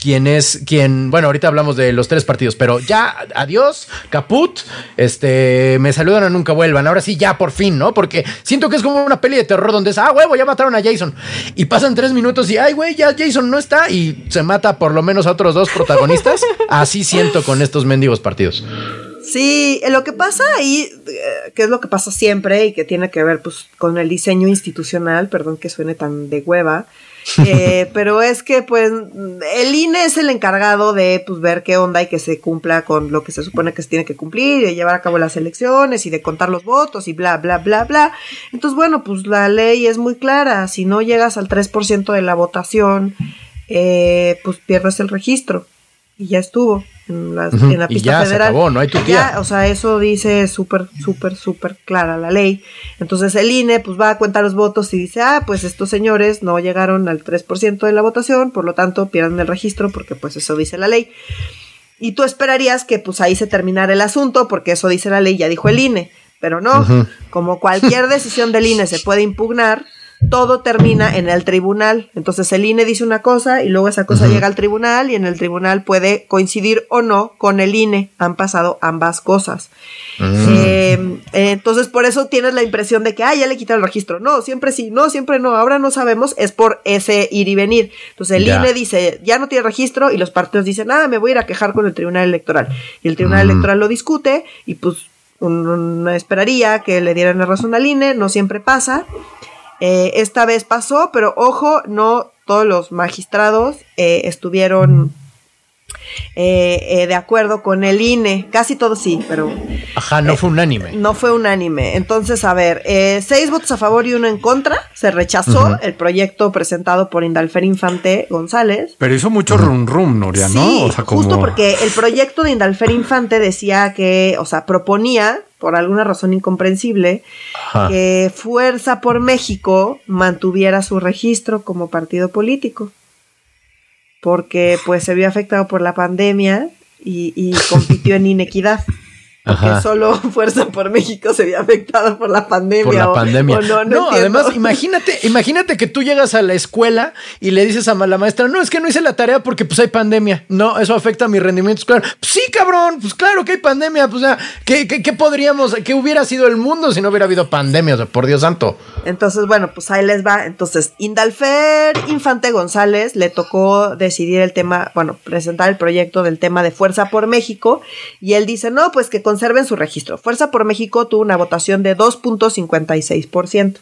quien es quien, bueno, ahorita hablamos de los tres partidos, pero ya, adiós, caput, este, me saludan a nunca vuelvan, ahora sí, ya por fin, ¿no? Porque siento que es como una peli de terror donde es, ah, huevo, ya mataron a Jason, y pasan tres minutos y, ay, güey, ya Jason no está, y se mata por lo menos a otros dos protagonistas, *laughs* así siento con estos mendigos partidos. Sí, lo que pasa ahí, eh, que es lo que pasa siempre y que tiene que ver pues con el diseño institucional, perdón que suene tan de hueva, eh, *laughs* pero es que pues el INE es el encargado de pues ver qué onda y que se cumpla con lo que se supone que se tiene que cumplir de llevar a cabo las elecciones y de contar los votos y bla, bla, bla, bla. Entonces, bueno, pues la ley es muy clara. Si no llegas al 3% de la votación, eh, pues pierdes el registro y ya estuvo en la, pista federal. no hay tu o sea, eso dice súper, súper, súper clara la ley. Entonces el INE pues va a cuentar los votos y dice, ah, pues estos señores no llegaron al 3% de la votación, por lo tanto pierden el registro porque pues eso dice la ley. Y tú esperarías que pues ahí se terminara el asunto porque eso dice la ley, ya dijo el INE, pero no, como cualquier decisión del INE se puede impugnar, todo termina en el tribunal. Entonces el INE dice una cosa y luego esa cosa llega al tribunal y en el tribunal puede coincidir o no con el INE. Han pasado ambas cosas. Mm. Eh, entonces por eso tienes la impresión de que, ah, ya le quitaron el registro. No, siempre sí, no, siempre no, ahora no sabemos, es por ese ir y venir. Entonces el INE dice, ya no tiene registro y los partidos dicen, ah, me voy a ir a quejar con el tribunal electoral. Y el tribunal electoral lo discute y pues uno esperaría que le dieran la razón al INE, no siempre pasa. Eh, esta vez pasó, pero ojo, no todos los magistrados eh, estuvieron eh, eh, de acuerdo con el INE. Casi todo sí, pero. Ajá, no fue unánime. No fue unánime. Entonces, a ver, seis votos a favor y uno en contra. Se rechazó el proyecto presentado por Indalfer Infante González. Pero hizo mucho rum rum, Noria, ¿no? O sea, como... Justo porque el proyecto de Indalfer Infante decía que, o sea, proponía por alguna razón incomprensible, que Fuerza por México mantuviera su registro como partido político, porque pues se vio afectado por la pandemia y, y compitió en *laughs* inequidad. Porque solo *laughs* Fuerza por México se había afectado por la pandemia. Por la pandemia. no, además, *laughs* imagínate, imagínate que tú llegas a la escuela y le dices a la maestra, no, es que no hice la tarea porque pues hay pandemia. No, eso afecta a mi rendimiento escolar. Pues, sí, cabrón, pues claro que hay pandemia. Pues, o ¿qué, qué, podríamos, qué hubiera sido el mundo si no hubiera habido pandemia? O sea, por Dios santo. Entonces, bueno, pues ahí les va. Entonces, Indalfer Infante González le tocó decidir el tema, bueno, presentar el proyecto del tema de Fuerza por México. Y él dice, no, pues que con conserven su registro. Fuerza por México tuvo una votación de 2.56%.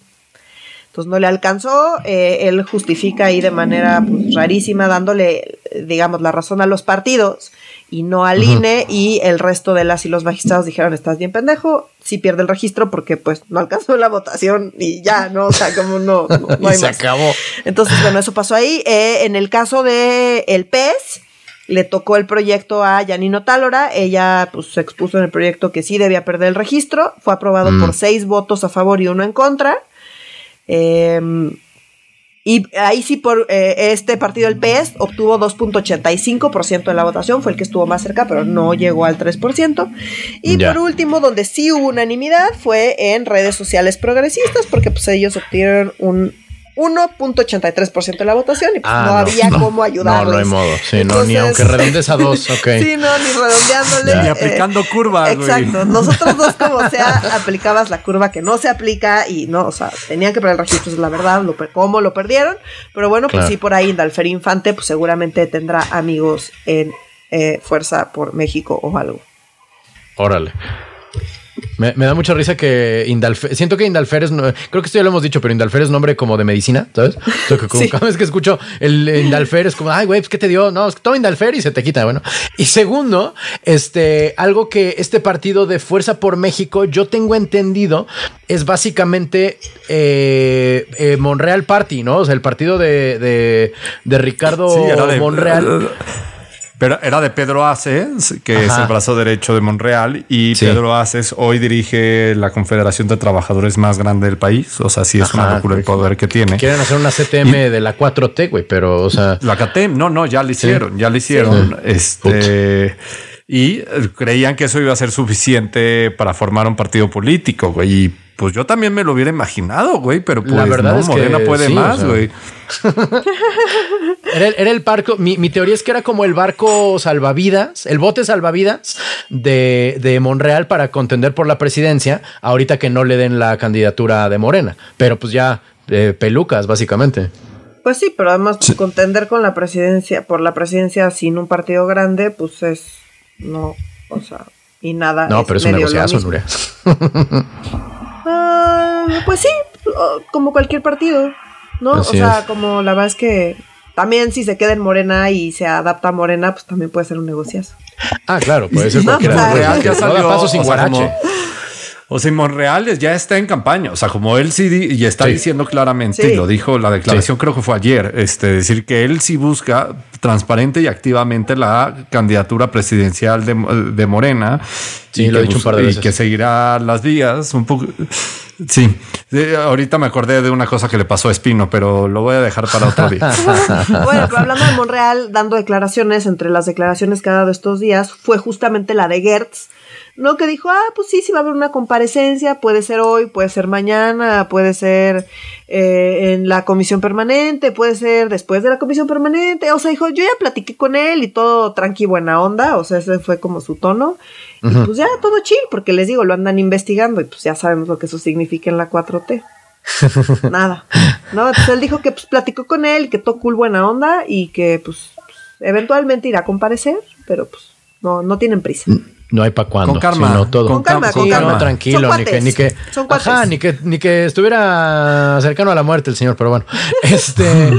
Entonces no le alcanzó, eh, él justifica ahí de manera pues, rarísima, dándole, digamos, la razón a los partidos y no al INE, y el resto de las y los magistrados dijeron, estás bien pendejo, sí pierde el registro porque pues no alcanzó la votación y ya, ¿no? O sea, como no, *laughs* no, hay se acabó. Entonces, bueno, eso pasó ahí. Eh, en el caso de el PES, le tocó el proyecto a Janino Tálora, ella pues se expuso en el proyecto que sí debía perder el registro, fue aprobado por mm. seis votos a favor y uno en contra. Em, y ahí sí, por eh, este partido, el PS, obtuvo 2.85% de la votación, fue el que estuvo más cerca, pero no llegó al 3%. Y por último, donde sí hubo unanimidad, fue en redes sociales progresistas, porque pues ellos obtuvieron un 1.83% de la votación y pues ah, no, había cómo ayudarles. No, no hay modo. Sí, no, ni aunque redondees a dos, *laughs* ok. sí, no, ni redondeándole. Ni aplicando curva, Exacto. Nosotros dos, como sea, aplicabas la curva que no se aplica y no, o sea, tenían que perder el registro, es la verdad, lo, cómo lo perdieron. Pero bueno, pues sí, por ahí Dalfer Infante, pues seguramente tendrá amigos en eh, Fuerza por México o algo. Órale. Me, da mucha risa que Indalfer, siento que Indalfer es, creo que esto ya lo hemos dicho, pero Indalfer es nombre como de medicina, ¿sabes? Cada vez que escucho el Indalfer es como, ay, güey, pues, ¿qué te dio? No, es que toma Indalfer y se te quita, bueno. Y segundo, este, algo que este partido de Fuerza por México, yo tengo entendido, es básicamente eh, eh, Monreal Party, ¿no? O sea, el partido de, de, Ricardo Monreal. *laughs* Pero era de Pedro Aces, que es el brazo derecho de Monreal, y Pedro Aces hoy dirige la Confederación de Trabajadores más grande del país. O sea, sí es una locura el poder que tiene. Quieren hacer una CTM de la 4T, güey, pero, o sea. La CTM, no, no, ya lo hicieron, ya lo hicieron. Este. Y creían que eso iba a ser suficiente para formar un partido político, güey. Y pues yo también me lo hubiera imaginado, güey, pero pues la verdad no, es Morena puede más, güey. *laughs* era, el barco, mi, teoría es que era como el barco salvavidas, el bote salvavidas de, de Monreal para contender por la presidencia, ahorita que no le den la candidatura de Morena, pero pues ya eh, pelucas, básicamente. Pues sí, pero además contender con la presidencia, por la presidencia sin un partido grande, pues es, no, o sea, y nada. No, pero es un negociazo, Nuria. *laughs* Ah, pues sí, como cualquier partido, ¿no? o sea, como la verdad es que también si se queda en Morena y se adapta a Morena, pues también puede ser un negociazo. Ah, claro, puede ser *laughs* cualquiera. No, ya salió, paso sin guarache. O sea, Monreal ya está en campaña. O sea, como él sí y está diciendo claramente, y lo dijo la declaración, creo que fue ayer, este, decir que él sí busca transparente y activamente la candidatura presidencial de, Morena. Sí, y lo he dicho un par de veces. Y que seguirá las vías un poco. Sí, ahorita me acordé de una cosa que le pasó a Espino, pero lo voy a dejar para otro día. *laughs* bueno, pero hablando de Monreal, dando declaraciones, entre las declaraciones que ha dado estos días, fue justamente la de Gertz, no, que dijo, ah, pues sí, sí va a haber una comparecencia, puede ser hoy, puede ser mañana, puede ser eh, en la comisión permanente, puede ser después de la comisión permanente. O sea, dijo, yo ya platiqué con él y todo tranqui, buena onda, o sea, ese fue como su tono. Y pues ya todo chill, porque les digo, lo andan investigando y pues ya sabemos lo que eso significa en la 4T. *laughs* Nada. No, entonces él dijo que pues platicó con él, que todo cool, buena onda y que pues, pues eventualmente irá a comparecer, pero pues no, no tienen prisa. No hay para cuándo. Con karma. sino todo. Con calma, Sí, con calma. no, tranquilo, Son ni que, ni que, Son ajá, ni que, ni que estuviera cercano a la muerte el señor, pero bueno. *laughs* Este,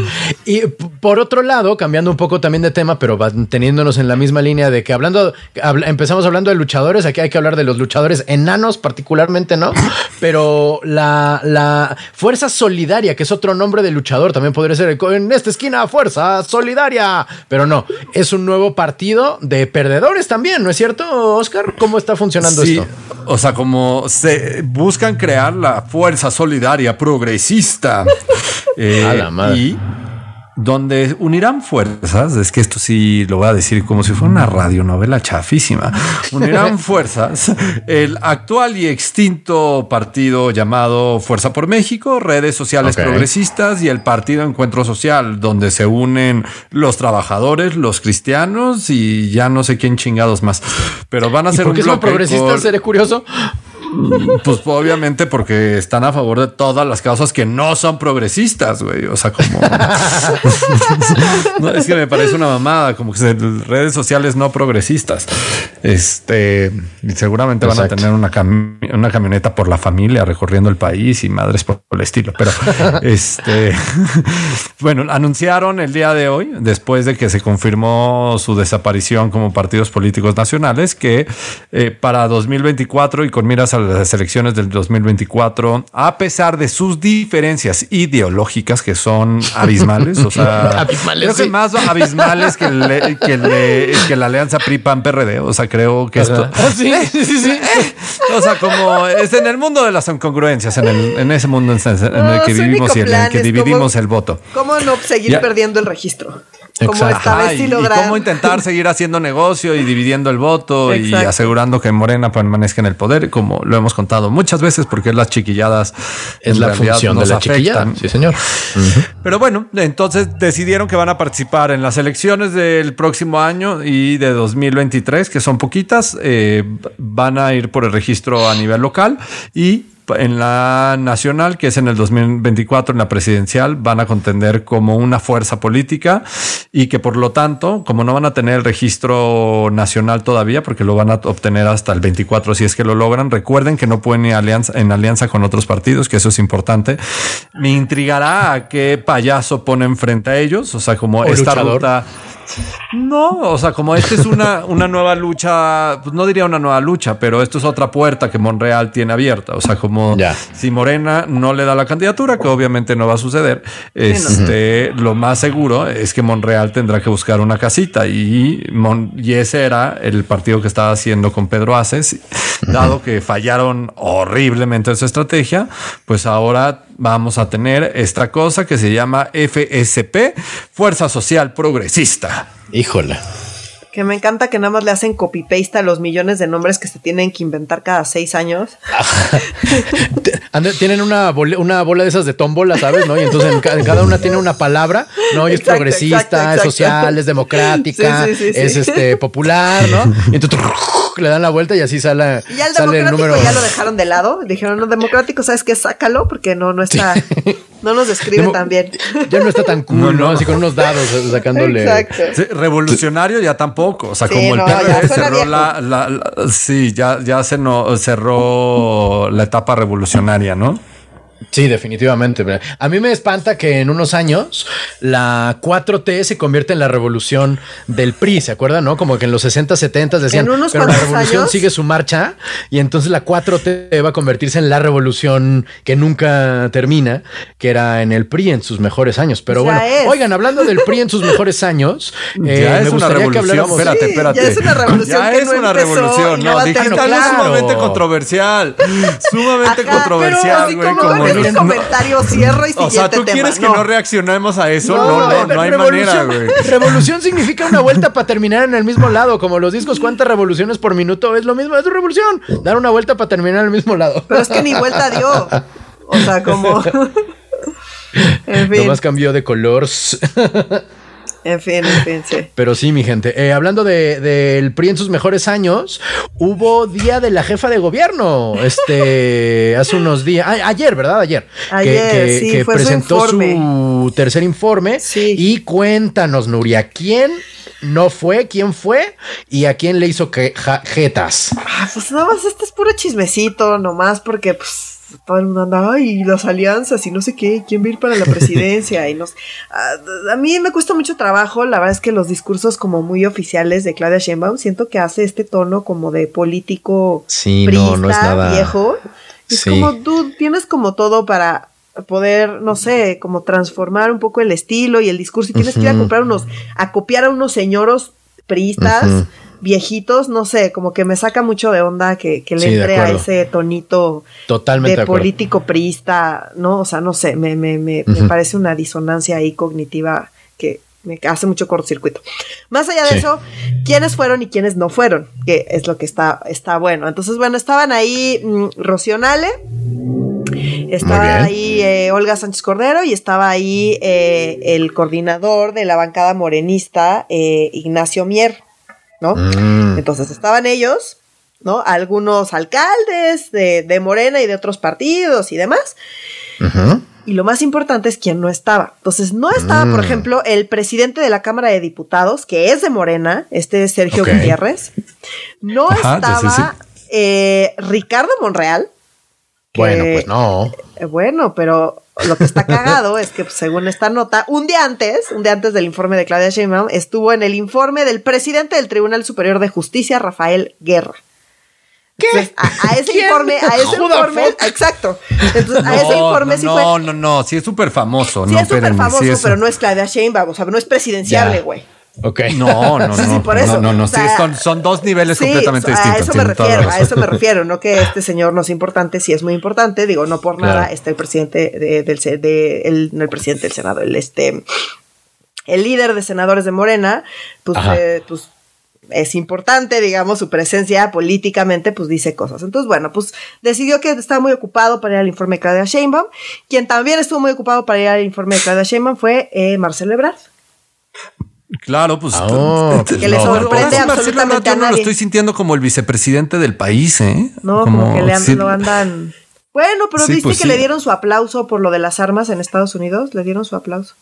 y por otro lado, cambiando un poco también de tema, pero va- teniéndonos en la misma línea de que hablando, habla- empezamos hablando de luchadores, aquí hay que hablar de los luchadores enanos particularmente, ¿no? *laughs* Pero la, la Fuerza Solidaria, que es otro nombre de luchador, también podría ser en esta esquina, Fuerza Solidaria, pero no, es un nuevo partido de perdedores también, ¿no es cierto, Oscar? ¿Cómo está funcionando Sí, esto? o sea, como se buscan crear la fuerza solidaria progresista. Eh, *laughs* A la madre. Y donde unirán fuerzas, es que esto sí lo voy a decir como si fuera una radionovela chafísima. Unirán *laughs* fuerzas el actual y extinto partido llamado Fuerza por México, redes sociales progresistas y el partido Encuentro Social, donde se unen los trabajadores, los cristianos y ya no sé quién chingados más. Pero van a ¿Y ser por un son progresistas? Seré curioso. Pues obviamente porque están a favor de todas las causas que no son progresistas, güey. O sea, como... *laughs* no, es que me parece una mamada, como que redes sociales no progresistas. Este, seguramente van a tener una, cami- una camioneta por la familia recorriendo el país y madres por el estilo. Pero, *laughs* este, *laughs* bueno, anunciaron el día de hoy, después de que se confirmó su desaparición como partidos políticos nacionales, que eh, para 2024 y con miras a las elecciones del 2024, a pesar de sus diferencias ideológicas que son *laughs* abismales, o sea, *laughs* Abismales, creo que sí. más abismales que, le- que, le- que la alianza PRI-PAN-PRD, o sea, creo que esto... Ah, sí, sí, sí, sí. *laughs* O sea, como es en el mundo de las incongruencias, en, el, en ese mundo en, en el que vivimos y en el que dividimos cómo- el voto. ¿Cómo no seguir Ya. perdiendo el registro? Como Exacto. esta vez Ajá, sí y, cómo intentar seguir haciendo negocio y dividiendo el voto y asegurando que Morena permanezca en el poder, como lo hemos contado muchas veces, porque las chiquilladas Es en la función de la chiquilla. afectan. Sí, señor. Pero bueno, entonces decidieron que van a participar en las elecciones del próximo año y de 2023, que son poquitas. eh, van a ir por el registro a nivel local y en la nacional, que es en el 2024, en la presidencial, van a contender como una fuerza política y que por lo tanto, como no van a tener el registro nacional todavía, porque lo van a obtener hasta el 24 si es que lo logran, recuerden que no pueden ir alianza, en alianza con otros partidos, que eso es importante. Me intrigará a qué payaso ponen frente a ellos, o sea, como O esta luchador. ruta. No, o sea, como esta es una, una nueva lucha, pues no diría una nueva lucha, pero esto es otra puerta que Monreal tiene abierta. O sea, como Ya. si Morena no le da la candidatura, que obviamente no va a suceder, este, lo más seguro es que Monreal tendrá que buscar una casita y, Mon- y ese era el partido que estaba haciendo con Pedro Aces, dado que fallaron horriblemente en su estrategia, pues ahora vamos a tener esta cosa que se llama FSP, Fuerza Social Progresista. Híjole. Que me encanta que nada más le hacen copy-paste a los millones de nombres que se tienen que inventar cada seis años. *laughs* Tienen una, bole- una bola de esas de tómbola, ¿sabes? ¿No? Y entonces en, ca- en cada una tiene una palabra, ¿no? Y es Exacto, progresista, exacto, es social, es democrática, Sí, sí, sí, sí. es este popular, ¿no? Y entonces *laughs* le dan la vuelta y así sale, Y ya el sale el democrático número. ya lo dejaron de lado. Dijeron, no, democrático, ¿sabes qué? Sácalo porque no, no está, *laughs* no nos describe Demo- tan bien. Ya no está tan *laughs* cool, No, ¿no? no. Así con unos dados eh, sacándole. Exacto. Sí, Revolucionario ya tampoco. O sea, Sí, como el no, PRD cerró la, la- la- Sí, ya, ya se no, cerró la etapa revolucionaria, ¿no? Sí, definitivamente. A mí me espanta que en unos años la 4T se convierta en la revolución del PRI, ¿se acuerdan? ¿No? Como que en los 60, 70 decían, unos pero la revolución años". sigue su marcha y entonces la 4T va a convertirse en la revolución que nunca termina, que era en el PRI en sus mejores años. Pero Ya bueno, es. oigan, hablando del PRI en sus mejores años, *laughs* eh, ya es me una revolución. habláramos. Espérate, Sí, espérate. ya es una revolución Ya que es no una empezó revolución. no digital terminar. es sumamente Claro. controversial. Sumamente Ajá, controversial, güey. como con ese no- comentario cierro y O sea, siguiente ¿tú tema. quieres que No. reaccionemos a eso? No, no, no, hay manera, revolución, güey. revolución significa una vuelta para terminar en el mismo lado, como los discos, ¿cuántas revoluciones por minuto? Es lo mismo, es una revolución. Dar una vuelta para terminar en el mismo lado. Pero es que ni vuelta dio. O sea, como. *laughs* en fin. Nomás cambió de color. En fin, en fin, sí. *laughs* Pero sí, mi gente. Eh, hablando del de, PRI en sus mejores años, hubo día de la jefa de gobierno. Este, *laughs* hace unos días, ayer, ¿verdad? Ayer. Ayer, sí, que presentó su, tercer informe. Sí. Y cuéntanos, Nuria, ¿quién no fue, quién fue y a quién le hizo que jetas. Ah, pues nada más, este es puro chismecito, nomás porque pues todo el mundo anda, y las alianzas y no sé qué, quién va a ir para la *laughs* presidencia y nos... A, mí me cuesta mucho trabajo, la verdad es que los discursos como muy oficiales de Claudia Sheinbaum, siento que hace este tono como de político sí, no, no es nada... viejo. Es como tú tienes como todo para poder, no sé, como transformar un poco el estilo y el discurso y tienes que ir a comprar unos, a copiar a unos señoros priistas viejitos, no sé, como que me saca mucho de onda que, le entre a ese tonito Totalmente de, político priista, ¿no? O sea, no sé, me, me, me, parece una disonancia ahí cognitiva que me hace mucho cortocircuito. Más allá de eso, quiénes fueron y quiénes no fueron, que es lo que está, está bueno. Entonces, bueno, estaban ahí mm, Rocionale, estaba ahí eh, Olga Sánchez Cordero y estaba ahí eh, el coordinador de la bancada morenista, eh, Ignacio Mier. ¿No? Mm. Entonces estaban ellos, ¿no? Algunos alcaldes de, Morena y de otros partidos y demás. Y lo más importante es quién no estaba. Entonces, no estaba, por mm. ejemplo, el presidente de la Cámara de Diputados, que es de Morena, este es Sergio Gutiérrez. No estaba eh, Ricardo Monreal. bueno, pues no. Eh, bueno, pero lo que está cagado es que, pues, según esta nota, un día antes, un día antes del informe de Claudia Sheinbaum, estuvo en el informe del presidente del Tribunal Superior de Justicia, Rafael Guerra. ¿Qué? a, ese informe, a ese informe, exacto. Entonces, a ese informe sí no, fue. No, no, no, sí es súper famoso. Sí no, es súper famoso, pero no es Claudia Sheinbaum, o sea, no es presidenciable, güey. Ok. No, *laughs* no, no. Sí, por eso. No, no, no. sí, son, dos niveles completamente distintos. A eso me refiero, a eso me refiero. No que este *laughs* señor no es importante, sí es muy importante. Digo, no por nada está el presidente del de, el, no el presidente del Senado, el este el líder de senadores de Morena, pues, eh, pues es importante, digamos, su presencia políticamente, pues dice cosas. Entonces, bueno, pues decidió que estaba muy ocupado para ir al informe de Claudia Sheinbaum. Quien también estuvo muy ocupado para ir al informe de Claudia Sheinbaum fue eh, Marcelo Ebrard. Claro, pues. Ah, que le sorprende absolutamente a nadie. lo estoy sintiendo como el vicepresidente del país, ¿eh? No, como, que le lo andan. Bueno, pero viste pues que le dieron su aplauso por lo de las armas en Estados Unidos. Le dieron su aplauso.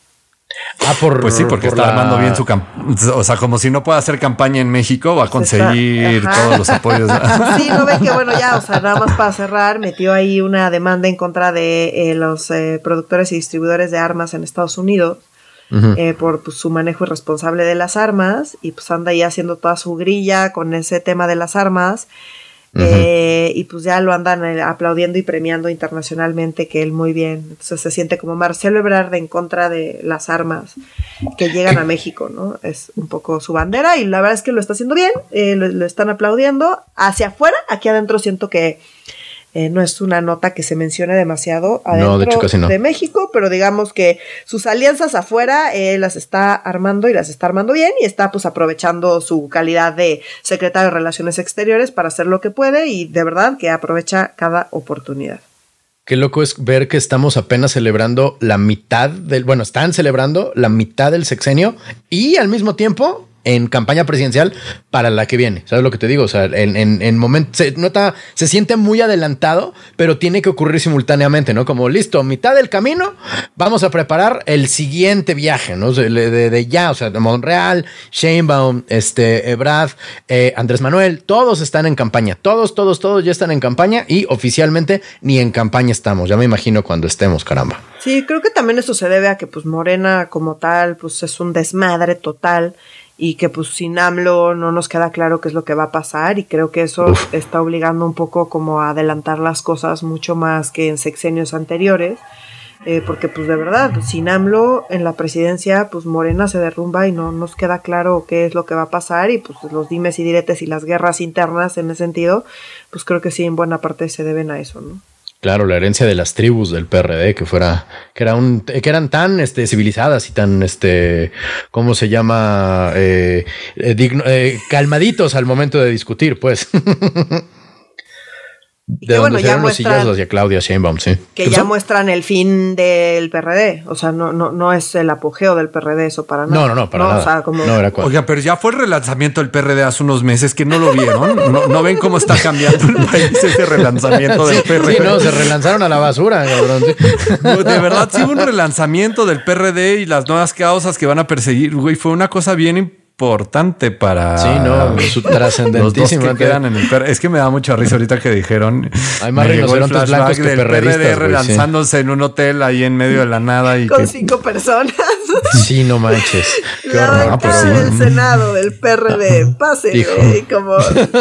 Ah, por, pues sí, porque está armando bien su campaña. O sea, como si no puede hacer campaña en México, va a conseguir todos los apoyos. *laughs* sí, no ven que bueno, ya, o sea, nada más para cerrar, metió ahí una demanda en contra de eh, los eh, productores y distribuidores de armas en Estados Unidos eh, por pues, su manejo irresponsable de las armas y pues anda ahí haciendo toda su grilla con ese tema de las armas. Eh, y pues ya lo andan eh, aplaudiendo y premiando internacionalmente que él muy bien. Entonces se siente como Marcelo Ebrard en contra de las armas que llegan a México, ¿no? Es un poco su bandera y la verdad es que lo está haciendo bien, lo, están aplaudiendo. Hacia afuera, aquí adentro siento que eh, no es una nota que se mencione demasiado adentro de, México, pero digamos que sus alianzas afuera eh, las está armando y las está armando bien y está pues aprovechando su calidad de secretario de Relaciones Exteriores para hacer lo que puede y de verdad que aprovecha cada oportunidad. Qué loco es ver que estamos apenas celebrando la mitad del, bueno, están celebrando la mitad del sexenio y al mismo tiempo en campaña presidencial para la que viene. ¿Sabes lo que te digo? O sea, en, en, en momento se nota, se siente muy adelantado, pero tiene que ocurrir simultáneamente, ¿no? Como listo, mitad del camino, vamos a preparar el siguiente viaje, ¿no? De, de, ya, o sea, de Monreal, Sheinbaum, este, Ebrad, eh, Andrés Manuel, todos están en campaña, todos, todos, todos ya están en campaña y oficialmente ni en campaña estamos. Ya me imagino cuando estemos, caramba. Sí, creo que también eso se debe a que pues Morena como tal, pues es un desmadre total y que pues sin AMLO no nos queda claro qué es lo que va a pasar y creo que eso está obligando un poco como a adelantar las cosas mucho más que en sexenios anteriores. Eh, porque pues de verdad, sin AMLO en la presidencia, pues Morena se derrumba y no nos queda claro qué es lo que va a pasar y pues los dimes y diretes y las guerras internas en ese sentido, pues creo que sí en buena parte se deben a eso, ¿no? Claro, la herencia de las tribus del PRD, que fuera, que era un, que eran tan este, civilizadas y tan, este, ¿cómo se llama? Eh, eh, digno, eh, calmaditos al momento de discutir, pues. *laughs* de donde se los sillazos hacia Claudia Sheinbaum, sí. Que ya muestran el fin del PRD. O sea, no, no, no es el apogeo del PRD eso para nada. No, no, no, para nada. O sea, como... no era Oiga, pero ya fue el relanzamiento del PRD hace unos meses que no lo vieron. ¿No, ven cómo está cambiando el país ese relanzamiento del PRD? Sí, no, se relanzaron a la basura, cabrón. De verdad, sí hubo un relanzamiento del PRD y las nuevas causas que van a perseguir, güey. Fue una cosa bien importante para. Sí, no, su *laughs* trascendentísimo. Es que me da mucha risa ahorita que dijeron. Hay más rinocerontes blancos que PRD relanzándose en un hotel ahí en medio de la nada y con cinco personas. Sí, no manches. *laughs* Qué la del Senado del PRD. Pase, y como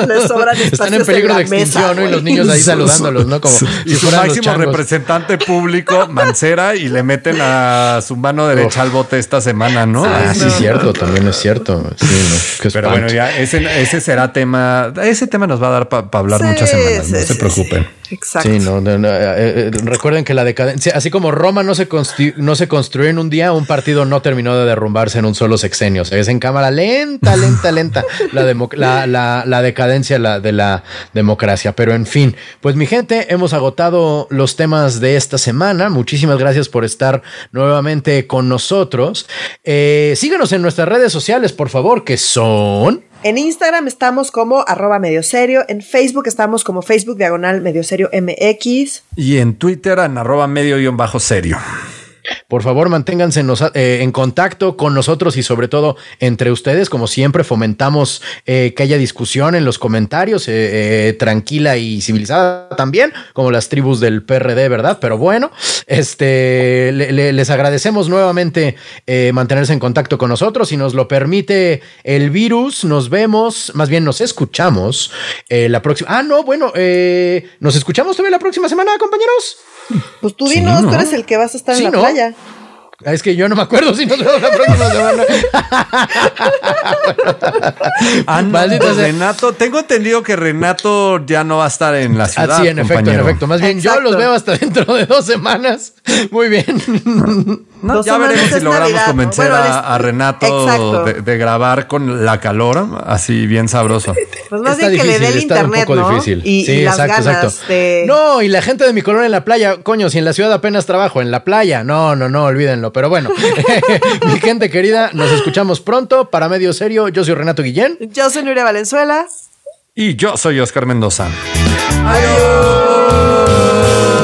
les sobran Están en peligro de extinción, ¿no? Y los niños ahí *laughs* saludándolos, ¿no? Como y su máximo representante público, Mancera, y le meten a su mano derecha al bote esta semana, ¿no? Ah, sí, cierto, también es cierto. Sí, Pero bueno, ya ese, ese será tema. Ese tema nos va a dar para hablar muchas semanas. no se preocupen. Exacto. Sí, no, eh, eh, recuerden que la decadencia, así como Roma no se, no se construyó en un día, un partido no terminó de derrumbarse en un solo sexenio. O es en cámara lenta, lenta, lenta la, la, la, decadencia de la democracia. Pero en fin, pues mi gente, hemos agotado los temas de esta semana. Muchísimas gracias por estar nuevamente con nosotros. Eh, síganos en nuestras redes sociales, por favor, que son... En Instagram estamos como arroba medio serio, en Facebook estamos como Facebook diagonal medio serio MX. Y en Twitter en arroba medio guion bajo serio. Por favor, manténganse eh, en, contacto con nosotros y sobre todo entre ustedes. Como siempre, fomentamos eh, que haya discusión en los comentarios, eh, tranquila y civilizada también, como las tribus del PRD, ¿verdad? Pero bueno, este, les agradecemos nuevamente mantenerse en contacto con nosotros. Si nos lo permite el virus, nos vemos, más bien nos escuchamos la próxima. Ah, no, bueno, nos escuchamos también la próxima semana, compañeros. Pues tú dinos, tú eres el que vas a estar en la playa. Ah, es que yo no me acuerdo si nos vemos la próxima semana. ah, Renato, tengo entendido que Renato ya no va a estar en la ciudad. Ah, sí, en efecto, en efecto. Más bien, yo los veo hasta dentro de dos semanas. Muy bien. ya veremos si logramos convencer a, Renato de, grabar con la calor, así bien sabroso. Pues más bien que le dé el internet, un poco difícil. Y, sí, exacto, exacto. No, y la gente de mi color en la playa, coño, si en la ciudad apenas trabajo, en la playa. No, no, no, olvídenlo. Pero bueno, *laughs* mi gente querida, nos escuchamos pronto. Para Medio Serio, yo soy Renato Guillén. Yo soy Nuria Valenzuela. Y yo soy Oscar Mendoza. Adiós.